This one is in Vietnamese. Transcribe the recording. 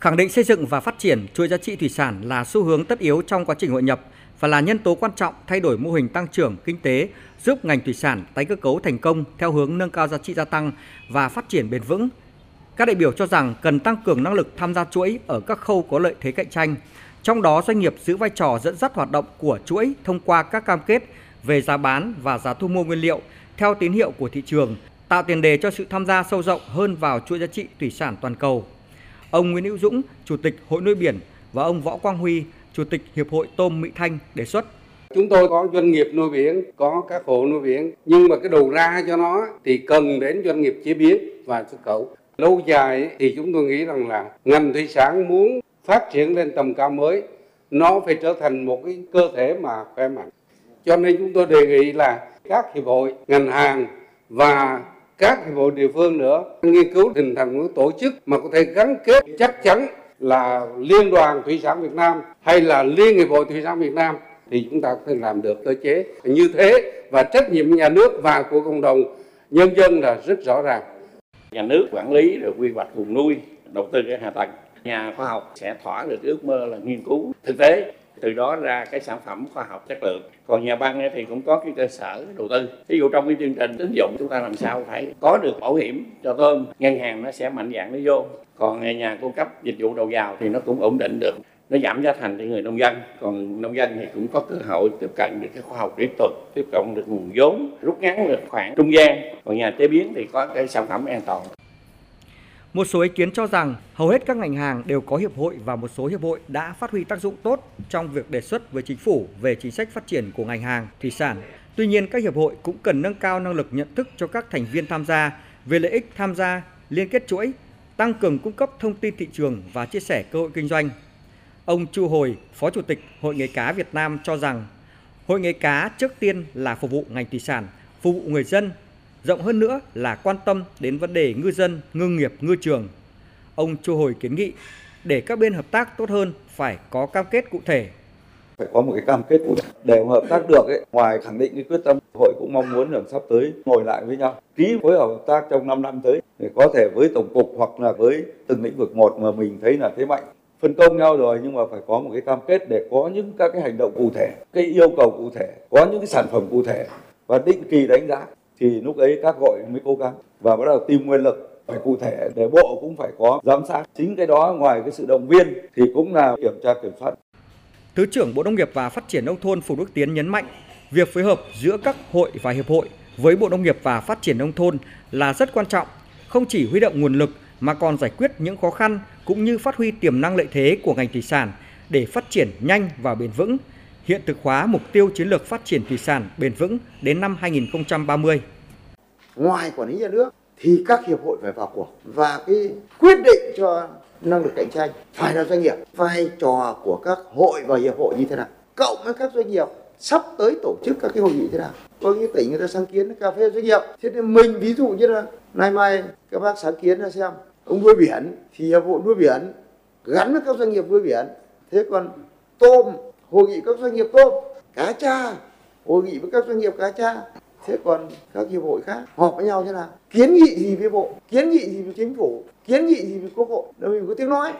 khẳng định xây dựng và phát triển chuỗi giá trị thủy sản là xu hướng tất yếu trong quá trình hội nhập và là nhân tố quan trọng thay đổi mô hình tăng trưởng kinh tế, giúp ngành thủy sản tái cơ cấu thành công theo hướng nâng cao giá trị gia tăng và phát triển bền vững. Các đại biểu cho rằng cần tăng cường năng lực tham gia chuỗi ở các khâu có lợi thế cạnh tranh, trong đó doanh nghiệp giữ vai trò dẫn dắt hoạt động của chuỗi thông qua các cam kết về giá bán và giá thu mua nguyên liệu theo tín hiệu của thị trường, tạo tiền đề cho sự tham gia sâu rộng hơn vào chuỗi giá trị thủy sản toàn cầu. Ông Nguyễn Hữu Dũng, Chủ tịch Hội nuôi biển và ông Võ Quang Huy, Chủ tịch Hiệp hội Tôm Mỹ Thanh đề xuất Chúng tôi có doanh nghiệp nuôi biển, có các hộ nuôi biển, nhưng mà cái đầu ra cho nó thì cần đến doanh nghiệp chế biến và xuất khẩu. Lâu dài thì chúng tôi nghĩ rằng là ngành thủy sản muốn phát triển lên tầm cao mới, nó phải trở thành một cái cơ thể mà khỏe mạnh. Cho nên chúng tôi đề nghị là các hiệp hội, ngành hàng và các hiệp hội địa phương nữa nghiên cứu hình thành một tổ chức mà có thể gắn kết chắc chắn là Liên đoàn Thủy sản Việt Nam hay là Liên hiệp hội Thủy sản Việt Nam thì chúng ta có thể làm được cơ chế như thế và trách nhiệm nhà nước và của cộng đồng nhân dân là rất rõ ràng. Nhà nước quản lý được quy hoạch vùng nuôi, đầu tư cái hạ tầng. Nhà khoa học sẽ thỏa được ước mơ là nghiên cứu thực tế từ đó ra cái sản phẩm khoa học chất lượng. Còn nhà băng thì cũng có cái cơ sở đầu tư. Ví dụ trong cái chương trình tín dụng chúng ta làm sao phải có được bảo hiểm cho tôm, ngân hàng nó sẽ mạnh dạng nó vô. Còn nhà cung cấp dịch vụ đầu vào thì nó cũng ổn định được. Nó giảm giá thành cho người nông dân. Còn nông dân thì cũng có cơ hội tiếp cận được cái khoa học kỹ thuật, tiếp cận được nguồn vốn, rút ngắn được khoảng trung gian. Còn nhà chế biến thì có cái sản phẩm an toàn một số ý kiến cho rằng hầu hết các ngành hàng đều có hiệp hội và một số hiệp hội đã phát huy tác dụng tốt trong việc đề xuất với chính phủ về chính sách phát triển của ngành hàng thủy sản. Tuy nhiên, các hiệp hội cũng cần nâng cao năng lực nhận thức cho các thành viên tham gia về lợi ích tham gia, liên kết chuỗi, tăng cường cung cấp thông tin thị trường và chia sẻ cơ hội kinh doanh. Ông Chu Hồi, Phó Chủ tịch Hội nghề cá Việt Nam cho rằng Hội nghề cá trước tiên là phục vụ ngành thủy sản, phục vụ người dân rộng hơn nữa là quan tâm đến vấn đề ngư dân, ngư nghiệp, ngư trường. Ông Chu Hồi kiến nghị để các bên hợp tác tốt hơn phải có cam kết cụ thể. Phải có một cái cam kết cụ thể để hợp tác được ấy, ngoài khẳng định cái quyết tâm, hội cũng mong muốn rằng sắp tới ngồi lại với nhau, ký phối hợp hợp tác trong 5 năm tới để có thể với tổng cục hoặc là với từng lĩnh vực một mà mình thấy là thế mạnh phân công nhau rồi nhưng mà phải có một cái cam kết để có những các cái hành động cụ thể, cái yêu cầu cụ thể, có những cái sản phẩm cụ thể và định kỳ đánh giá thì lúc ấy các hội mới cố gắng và bắt đầu tìm nguyên lực. Phải cụ thể để bộ cũng phải có giám sát. Chính cái đó ngoài cái sự động viên thì cũng là kiểm tra kiểm soát. Thứ trưởng Bộ Nông nghiệp và Phát triển nông thôn Phùng Đức Tiến nhấn mạnh việc phối hợp giữa các hội và hiệp hội với Bộ Nông nghiệp và Phát triển nông thôn là rất quan trọng, không chỉ huy động nguồn lực mà còn giải quyết những khó khăn cũng như phát huy tiềm năng lợi thế của ngành thủy sản để phát triển nhanh và bền vững, hiện thực hóa mục tiêu chiến lược phát triển thủy sản bền vững đến năm 2030. Ngoài quản lý nhà nước thì các hiệp hội phải vào cuộc và cái quyết định cho năng lực cạnh tranh phải là doanh nghiệp. Vai trò của các hội và hiệp hội như thế nào? Cộng với các doanh nghiệp sắp tới tổ chức các cái hội nghị thế nào? Có những tỉnh người ta sáng kiến cà phê doanh nghiệp. Thế nên mình ví dụ như là nay mai các bác sáng kiến ra xem, ông nuôi biển thì hiệp hội nuôi biển gắn với các doanh nghiệp nuôi biển. Thế còn tôm hội nghị các doanh nghiệp tôm cá cha, hội nghị với các doanh nghiệp cá cha. Thế còn các hiệp hội khác, họp với nhau thế nào? Kiến nghị gì với bộ? Kiến nghị gì với chính phủ? Kiến nghị gì với quốc hội? Để mình có tiếng nói.